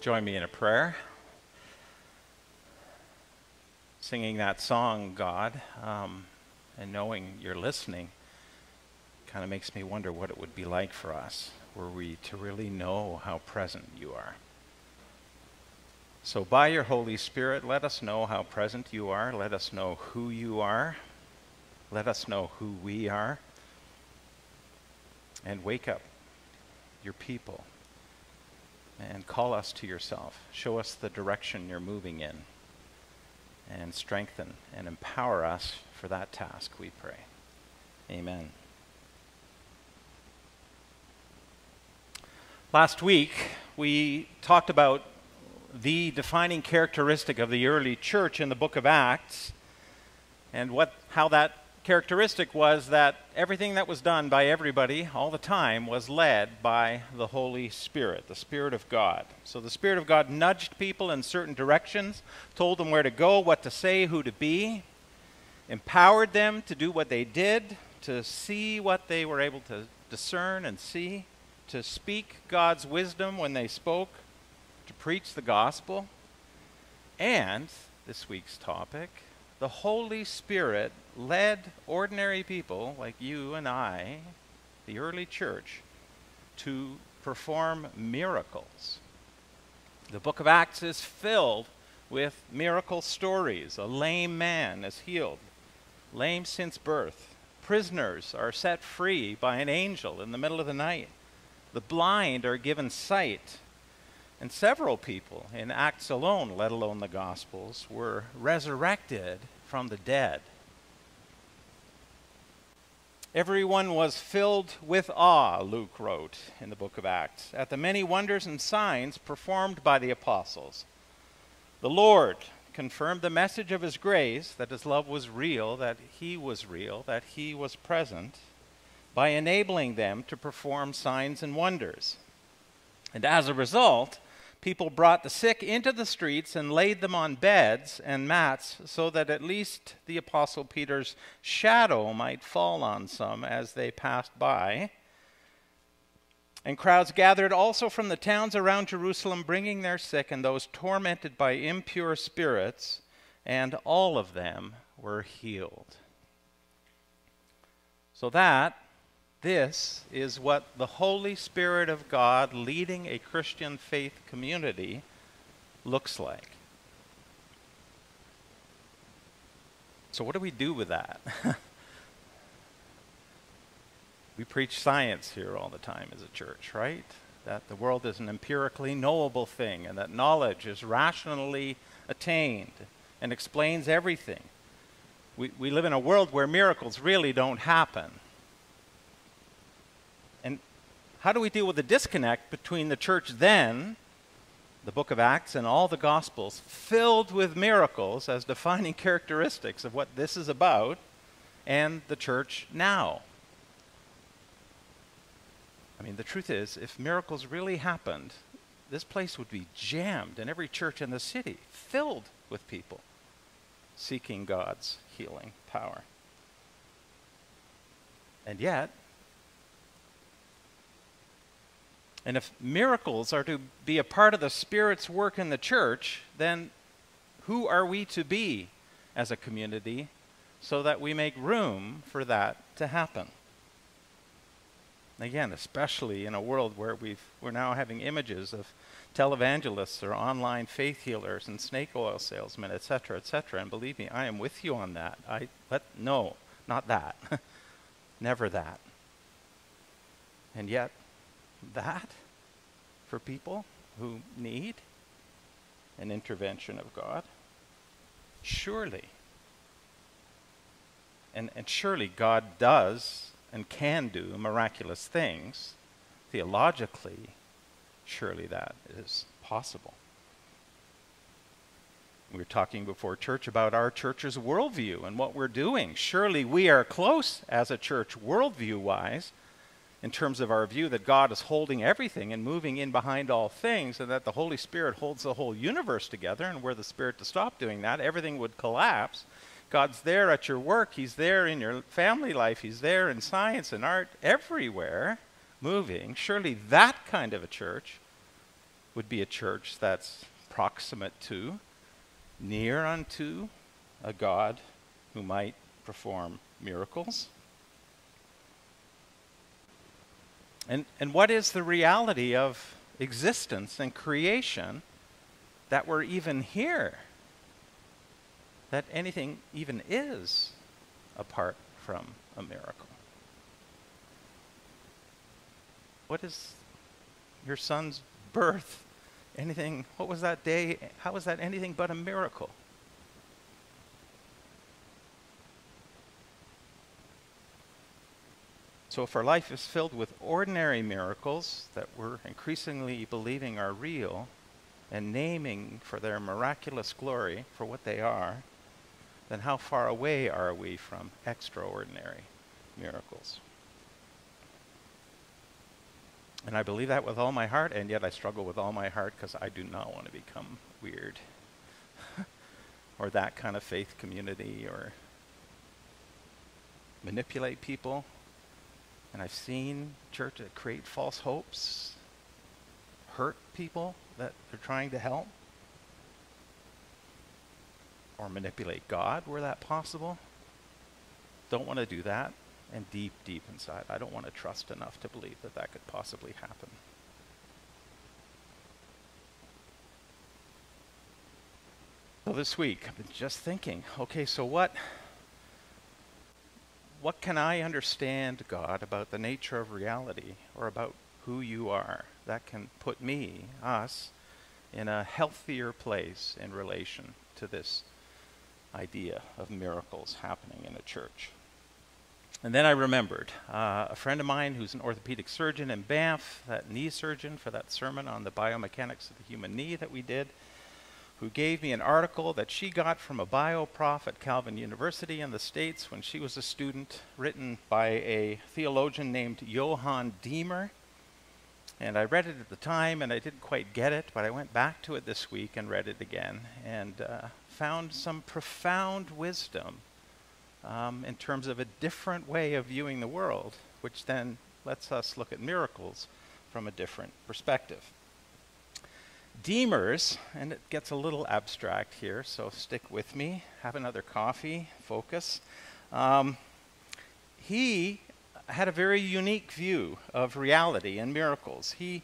Join me in a prayer. Singing that song, God, um, and knowing you're listening kind of makes me wonder what it would be like for us were we to really know how present you are. So, by your Holy Spirit, let us know how present you are. Let us know who you are. Let us know who we are. And wake up your people and call us to yourself. Show us the direction you're moving in and strengthen and empower us for that task, we pray. Amen. Last week, we talked about the defining characteristic of the early church in the book of Acts and what, how that characteristic was that everything that was done by everybody all the time was led by the Holy Spirit, the Spirit of God. So the Spirit of God nudged people in certain directions, told them where to go, what to say, who to be, empowered them to do what they did, to see what they were able to discern and see, to speak God's wisdom when they spoke, to preach the gospel. And this week's topic, the Holy Spirit led ordinary people like you and I, the early church, to perform miracles. The book of Acts is filled with miracle stories. A lame man is healed, lame since birth. Prisoners are set free by an angel in the middle of the night. The blind are given sight. And several people in Acts alone, let alone the Gospels, were resurrected from the dead. Everyone was filled with awe, Luke wrote in the book of Acts, at the many wonders and signs performed by the apostles. The Lord confirmed the message of his grace that his love was real, that he was real, that he was present, by enabling them to perform signs and wonders. And as a result, people brought the sick into the streets and laid them on beds and mats so that at least the Apostle Peter's shadow might fall on some as they passed by. And crowds gathered also from the towns around Jerusalem, bringing their sick and those tormented by impure spirits, and all of them were healed. So that this is what the Holy Spirit of God leading a Christian faith community looks like. So, what do we do with that? we preach science here all the time as a church, right? That the world is an empirically knowable thing and that knowledge is rationally attained and explains everything. We, we live in a world where miracles really don't happen. How do we deal with the disconnect between the church then, the book of Acts, and all the Gospels, filled with miracles as defining characteristics of what this is about, and the church now? I mean, the truth is, if miracles really happened, this place would be jammed, and every church in the city filled with people seeking God's healing power. And yet, And if miracles are to be a part of the Spirit's work in the church, then who are we to be as a community so that we make room for that to happen? Again, especially in a world where we've, we're now having images of televangelists or online faith healers and snake oil salesmen, etc., etc. And believe me, I am with you on that. I let no, not that, never that. And yet, that for people who need an intervention of God? Surely. And, and surely God does and can do miraculous things. Theologically, surely that is possible. We were talking before church about our church's worldview and what we're doing. Surely we are close as a church, worldview wise, in terms of our view that God is holding everything and moving in behind all things, and that the Holy Spirit holds the whole universe together, and were the Spirit to stop doing that, everything would collapse. God's there at your work, He's there in your family life, He's there in science and art, everywhere, moving. Surely that kind of a church would be a church that's proximate to, near unto a God who might perform miracles. And, and what is the reality of existence and creation that we're even here? That anything even is apart from a miracle? What is your son's birth? Anything, what was that day? How was that anything but a miracle? So, if our life is filled with ordinary miracles that we're increasingly believing are real and naming for their miraculous glory for what they are, then how far away are we from extraordinary miracles? And I believe that with all my heart, and yet I struggle with all my heart because I do not want to become weird or that kind of faith community or manipulate people and I've seen church create false hopes, hurt people that they're trying to help, or manipulate God were that possible. Don't want to do that. And deep, deep inside, I don't want to trust enough to believe that that could possibly happen. So this week, I've been just thinking okay, so what? What can I understand, God, about the nature of reality or about who you are that can put me, us, in a healthier place in relation to this idea of miracles happening in a church? And then I remembered uh, a friend of mine who's an orthopedic surgeon in Banff, that knee surgeon for that sermon on the biomechanics of the human knee that we did who gave me an article that she got from a bio prof at Calvin University in the States when she was a student, written by a theologian named Johan Diemer. And I read it at the time and I didn't quite get it, but I went back to it this week and read it again and uh, found some profound wisdom um, in terms of a different way of viewing the world, which then lets us look at miracles from a different perspective. Diemers, and it gets a little abstract here, so stick with me. Have another coffee, focus. Um, he had a very unique view of reality and miracles. He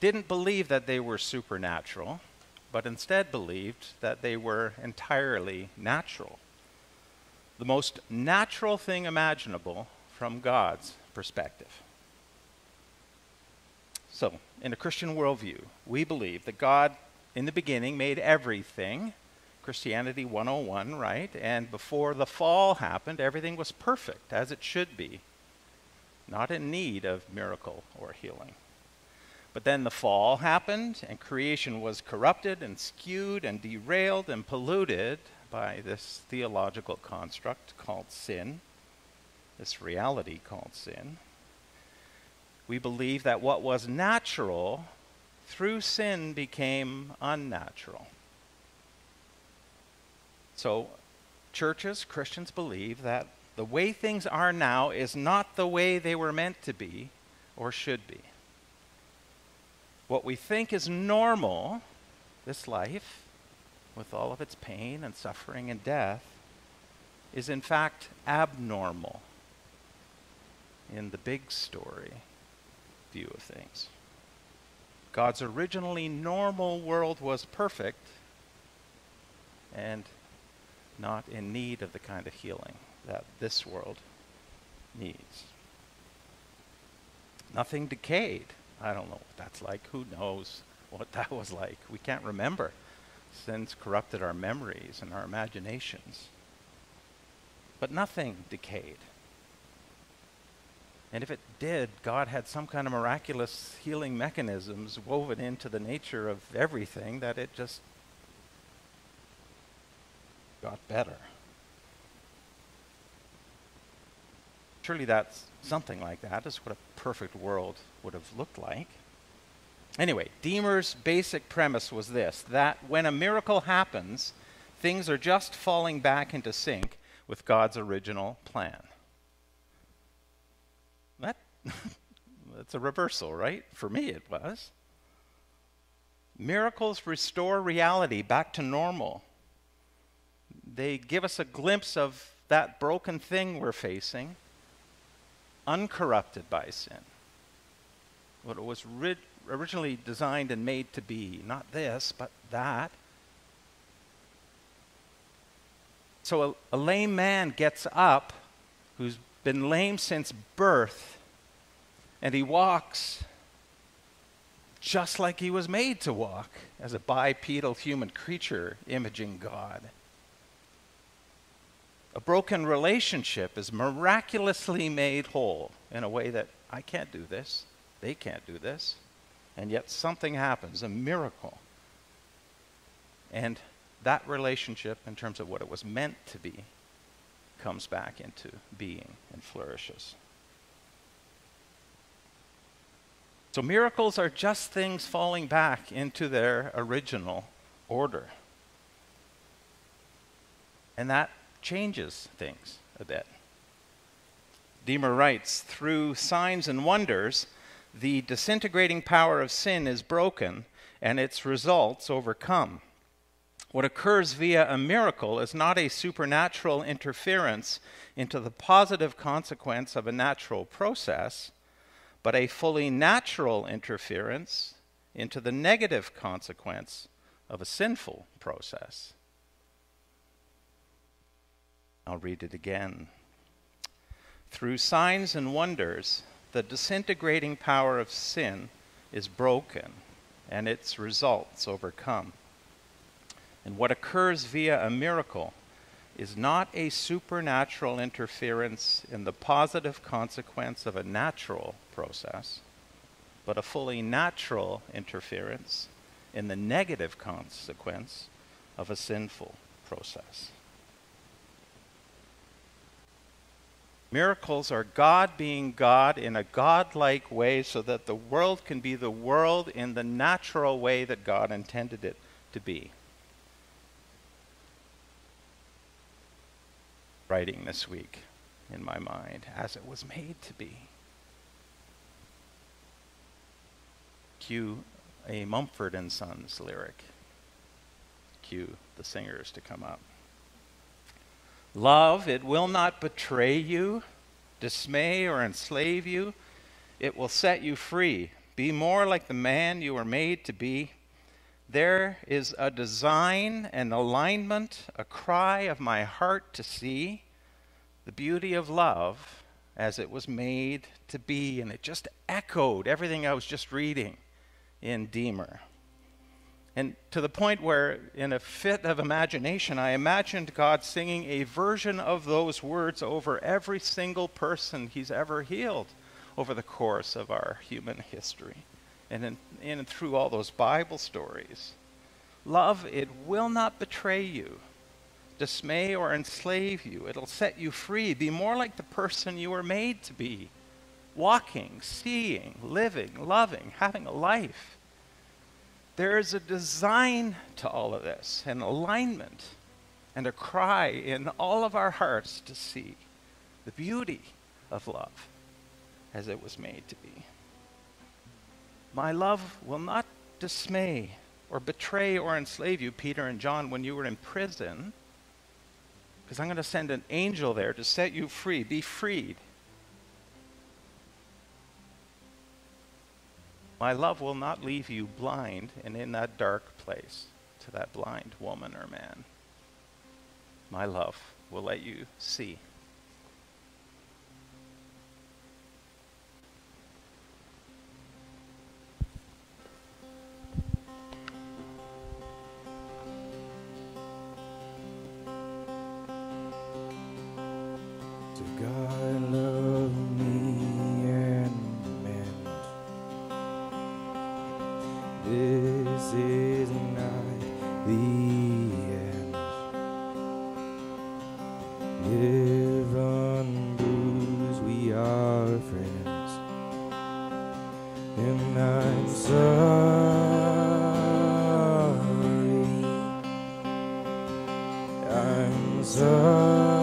didn't believe that they were supernatural, but instead believed that they were entirely natural. The most natural thing imaginable from God's perspective. So, in a Christian worldview, we believe that God, in the beginning, made everything. Christianity 101, right? And before the fall happened, everything was perfect, as it should be, not in need of miracle or healing. But then the fall happened, and creation was corrupted and skewed and derailed and polluted by this theological construct called sin, this reality called sin we believe that what was natural through sin became unnatural. So, churches, Christians believe that the way things are now is not the way they were meant to be or should be. What we think is normal, this life, with all of its pain and suffering and death, is in fact abnormal in the big story view of things. God's originally normal world was perfect and not in need of the kind of healing that this world needs. Nothing decayed. I don't know what that's like. Who knows what that was like? We can't remember. Sin's corrupted our memories and our imaginations. But nothing decayed. And if it did, God had some kind of miraculous healing mechanisms woven into the nature of everything that it just got better. Surely that's something like that is what a perfect world would have looked like. Anyway, Diemer's basic premise was this that when a miracle happens, things are just falling back into sync with God's original plan. That that's a reversal, right? For me, it was. Miracles restore reality back to normal. They give us a glimpse of that broken thing we're facing, uncorrupted by sin. What it was ri- originally designed and made to be. Not this, but that. So a, a lame man gets up who's been lame since birth, and he walks just like he was made to walk as a bipedal human creature imaging God. A broken relationship is miraculously made whole in a way that I can't do this, they can't do this, and yet something happens, a miracle. And that relationship, in terms of what it was meant to be, comes back into being and flourishes. So miracles are just things falling back into their original order. And that changes things a bit. Diemer writes Through signs and wonders, the disintegrating power of sin is broken and its results overcome. What occurs via a miracle is not a supernatural interference into the positive consequence of a natural process, but a fully natural interference into the negative consequence of a sinful process. I'll read it again. Through signs and wonders, the disintegrating power of sin is broken and its results overcome. And what occurs via a miracle is not a supernatural interference in the positive consequence of a natural process, but a fully natural interference in the negative consequence of a sinful process. Miracles are God being God in a God-like way so that the world can be the world in the natural way that God intended it to be. Writing this week in my mind as it was made to be. Cue a Mumford and Sons lyric. Cue the singers to come up. Love, it will not betray you, dismay, or enslave you. It will set you free. Be more like the man you were made to be. There is a design, an alignment, a cry of my heart to see the beauty of love as it was made to be, and it just echoed everything I was just reading in Diemer. And to the point where, in a fit of imagination, I imagined God singing a version of those words over every single person He's ever healed over the course of our human history and in, in and through all those Bible stories. Love, it will not betray you, dismay, or enslave you. It'll set you free. Be more like the person you were made to be walking, seeing, living, loving, having a life. There is a design to all of this, an alignment, and a cry in all of our hearts to see the beauty of love as it was made to be. My love will not dismay or betray or enslave you, Peter and John, when you were in prison, because I'm going to send an angel there to set you free. Be freed. My love will not leave you blind and in that dark place to that blind woman or man. My love will let you see. Time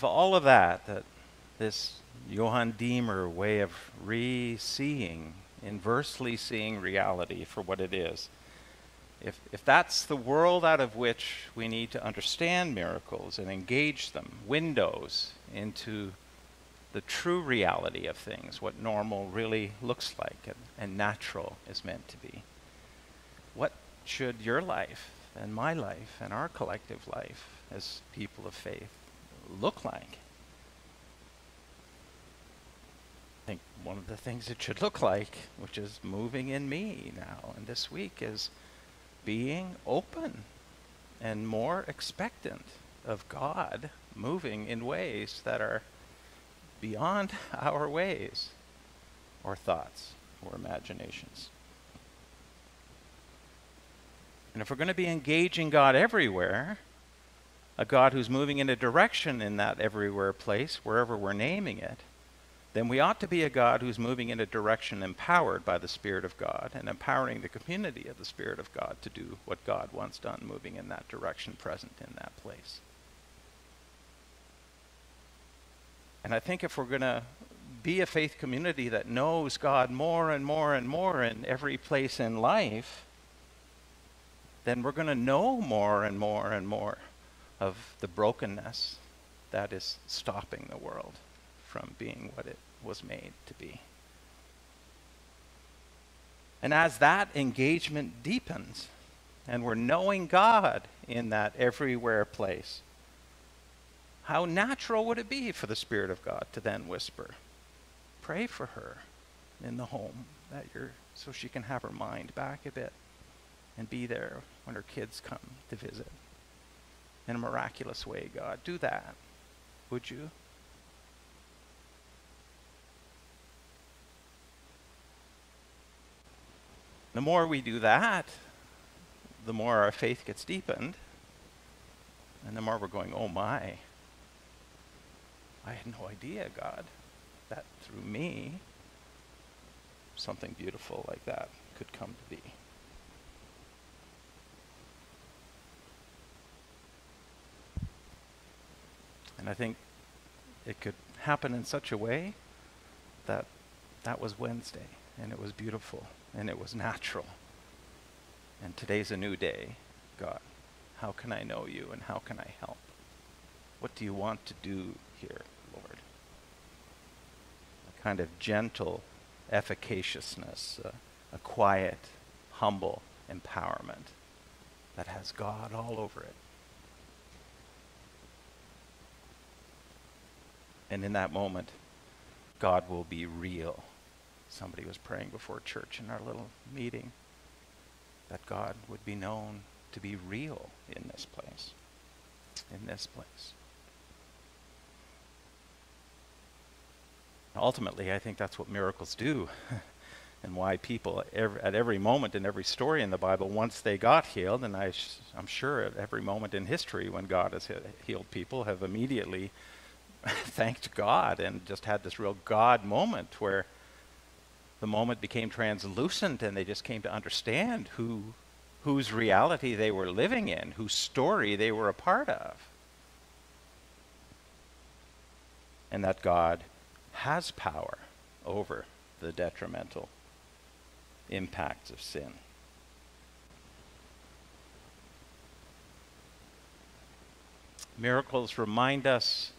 if, all of that, that this Johan Diemer way of re-seeing, inversely seeing reality for what it is, if, if that's the world out of which we need to understand miracles and engage them, windows into the true reality of things, what normal really looks like and, and natural is meant to be, what should your life and my life and our collective life as people of faith look like? I think one of the things it should look like, which is moving in me now and this week, is being open and more expectant of God moving in ways that are beyond our ways or thoughts or imaginations. And if we're going to be engaging God everywhere, a God who's moving in a direction in that everywhere place, wherever we're naming it, then we ought to be a God who's moving in a direction empowered by the Spirit of God and empowering the community of the Spirit of God to do what God wants done, moving in that direction, present in that place. And I think if we're going to be a faith community that knows God more and more and more in every place in life, then we're going to know more and more and more of the brokenness that is stopping the world from being what it was made to be. And as that engagement deepens, and we're knowing God in that everywhere place, how natural would it be for the Spirit of God to then whisper, pray for her in the home that you're so she can have her mind back a bit and be there when her kids come to visit in a miraculous way, God. Do that, would you? The more we do that, the more our faith gets deepened, and the more we're going, oh my, I had no idea, God, that through me, something beautiful like that could come to be. And I think it could happen in such a way that that was Wednesday, and it was beautiful, and it was natural. And today's a new day. God, how can I know you, and how can I help? What do you want to do here, Lord? A kind of gentle efficaciousness, uh, a quiet, humble empowerment that has God all over it. And in that moment, God will be real. Somebody was praying before church in our little meeting that God would be known to be real in this place. In this place. Ultimately, I think that's what miracles do. and why people every, at every moment in every story in the Bible, once they got healed, and I am sure at every moment in history when God has healed people, have immediately thanked God and just had this real God moment where the moment became translucent and they just came to understand who whose reality they were living in, whose story they were a part of. And that God has power over the detrimental impacts of sin. Miracles remind us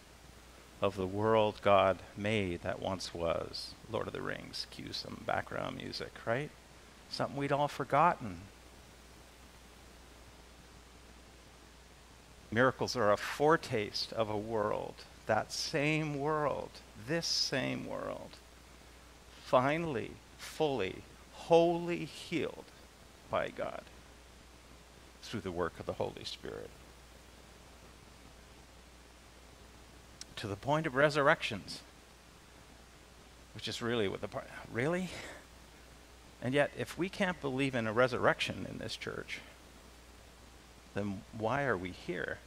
of the world God made that once was. Lord of the Rings, cue some background music, right? Something we'd all forgotten. Miracles are a foretaste of a world, that same world, this same world, finally, fully, wholly healed by God through the work of the Holy Spirit. To the point of resurrections, which is really what the part. Really? And yet, if we can't believe in a resurrection in this church, then why are we here?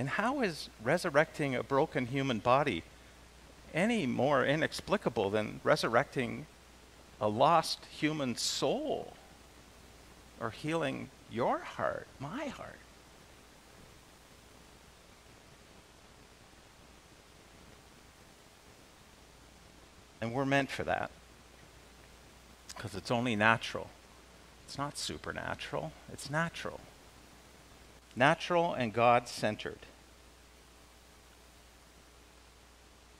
And how is resurrecting a broken human body any more inexplicable than resurrecting a lost human soul or healing your heart, my heart? And we're meant for that because it's only natural. It's not supernatural, it's natural. Natural and God centered.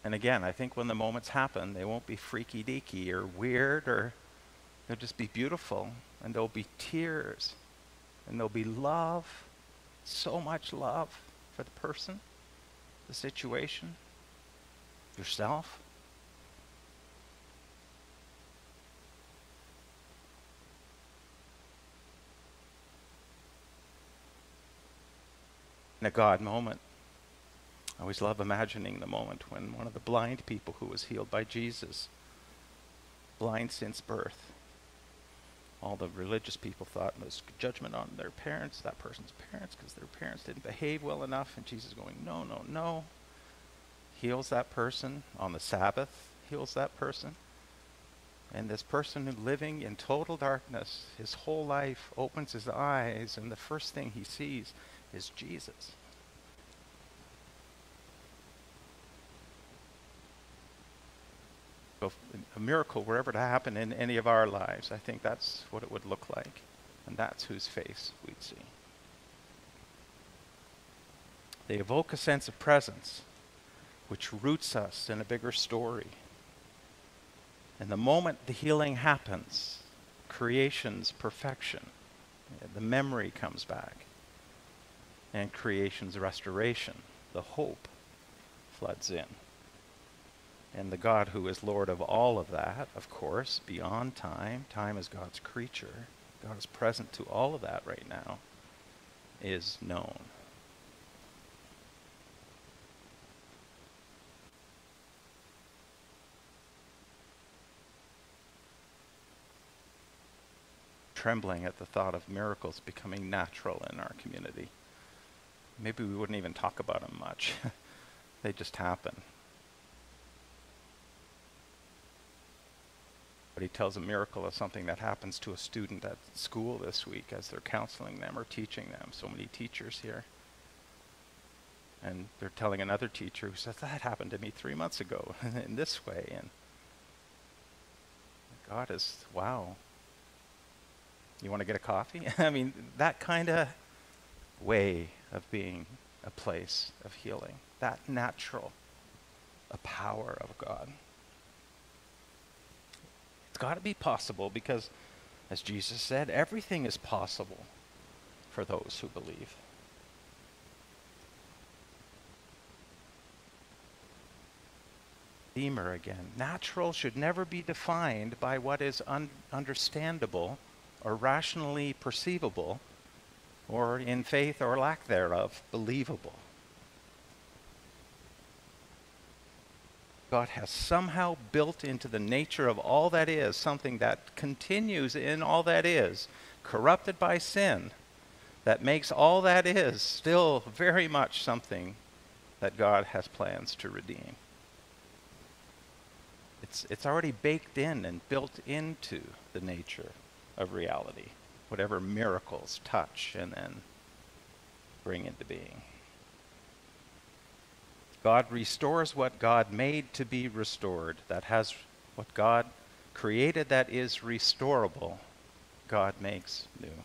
And again, I think when the moments happen, they won't be freaky deaky or weird, or they'll just be beautiful. And there'll be tears. And there'll be love. So much love for the person, the situation, yourself. In a God moment. I always love imagining the moment when one of the blind people who was healed by Jesus, blind since birth, all the religious people thought was judgment on their parents, that person's parents, because their parents didn't behave well enough. And Jesus going, no, no, no. Heals that person on the Sabbath, heals that person. And this person living in total darkness, his whole life opens his eyes, and the first thing he sees is Jesus. a miracle were ever to happen in any of our lives, I think that's what it would look like. And that's whose face we'd see. They evoke a sense of presence, which roots us in a bigger story. And the moment the healing happens, creation's perfection, the memory comes back, and creation's restoration, the hope floods in. And the God who is Lord of all of that, of course, beyond time, time is God's creature, God is present to all of that right now, is known. Trembling at the thought of miracles becoming natural in our community. Maybe we wouldn't even talk about them much. they just happen. But he tells a miracle of something that happens to a student at school this week as they're counseling them or teaching them. So many teachers here. And they're telling another teacher who says, That happened to me three months ago in this way. And God is, wow. You want to get a coffee? I mean, that kind of way of being a place of healing, that natural, a power of God. It's got to be possible because, as Jesus said, everything is possible for those who believe. Diemer again. Natural should never be defined by what is un- understandable or rationally perceivable or in faith or lack thereof believable. God has somehow built into the nature of all that is something that continues in all that is, corrupted by sin, that makes all that is still very much something that God has plans to redeem. It's, it's already baked in and built into the nature of reality, whatever miracles touch and then bring into being. God restores what God made to be restored. That has what God created that is restorable, God makes new.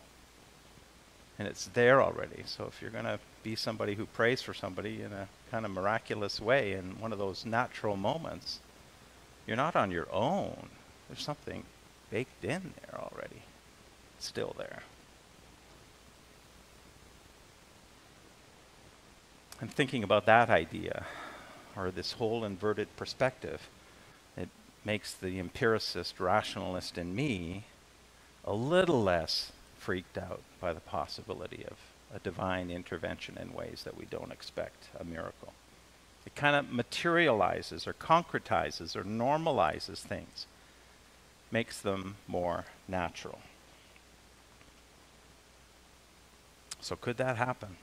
And it's there already. So if you're going to be somebody who prays for somebody in a kind of miraculous way in one of those natural moments, you're not on your own. There's something baked in there already, still there. And thinking about that idea, or this whole inverted perspective, it makes the empiricist rationalist in me a little less freaked out by the possibility of a divine intervention in ways that we don't expect a miracle. It kind of materializes or concretizes or normalizes things, makes them more natural. So, could that happen?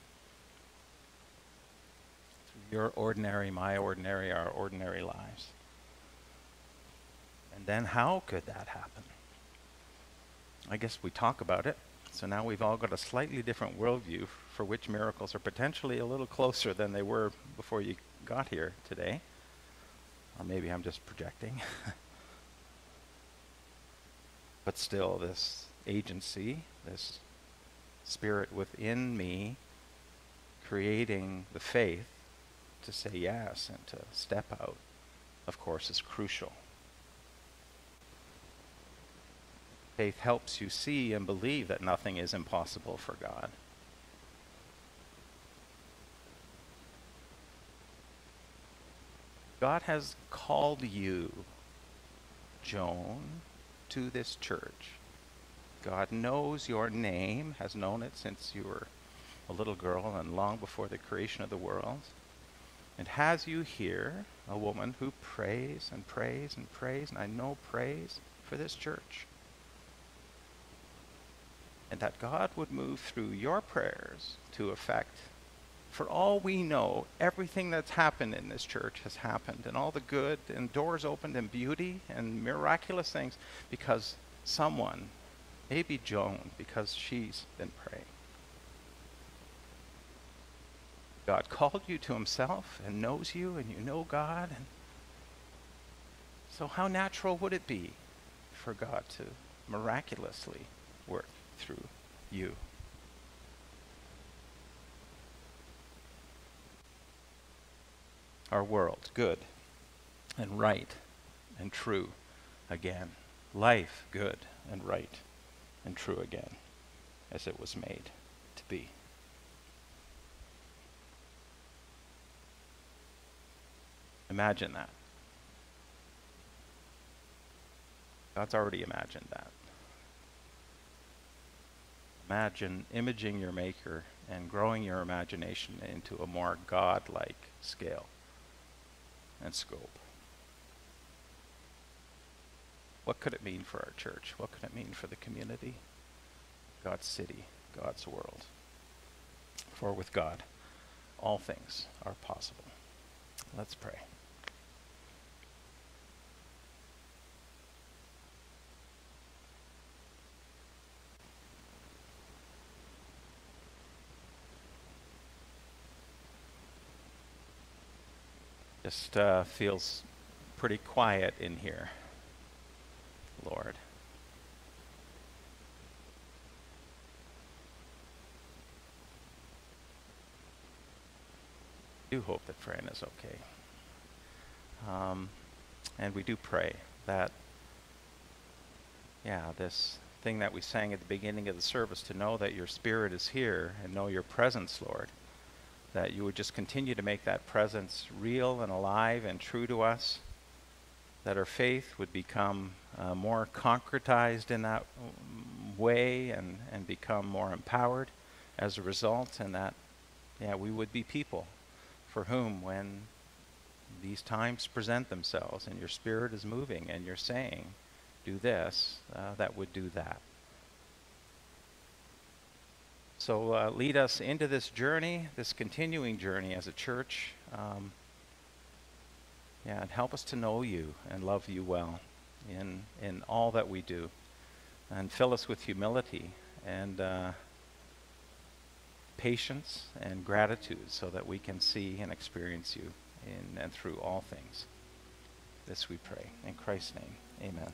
Your ordinary, my ordinary, our ordinary lives. And then, how could that happen? I guess we talk about it. So now we've all got a slightly different worldview for which miracles are potentially a little closer than they were before you got here today. Or maybe I'm just projecting. but still, this agency, this spirit within me, creating the faith to say yes and to step out, of course, is crucial. Faith helps you see and believe that nothing is impossible for God. God has called you, Joan, to this church. God knows your name, has known it since you were a little girl and long before the creation of the world, and has you here, a woman who prays and prays and prays, and I know prays for this church and that God would move through your prayers to effect. For all we know, everything that's happened in this church has happened, and all the good, and doors opened, and beauty, and miraculous things, because someone, maybe Joan, because she's been praying. God called you to himself and knows you, and you know God. And so, how natural would it be for God to miraculously work through you. Our world, good and right and true again. Life, good and right and true again, as it was made to be. Imagine that. God's already imagined that. Imagine imaging your Maker and growing your imagination into a more God-like scale and scope. What could it mean for our church? What could it mean for the community? God's city, God's world. For with God, all things are possible. Let's pray. Just uh, feels pretty quiet in here, Lord. I do hope that Fran is okay. Um, and we do pray that, yeah, this thing that we sang at the beginning of the service, to know that your Spirit is here and know your presence, Lord that you would just continue to make that presence real and alive and true to us, that our faith would become uh, more concretized in that way and, and become more empowered as a result, and that, yeah, we would be people for whom, when these times present themselves and your spirit is moving and you're saying, do this, uh, that would do that. So uh, lead us into this journey, this continuing journey as a church. Um, yeah, and help us to know you and love you well in, in all that we do. And fill us with humility and uh, patience and gratitude so that we can see and experience you in and through all things. This we pray. In Christ's name, amen.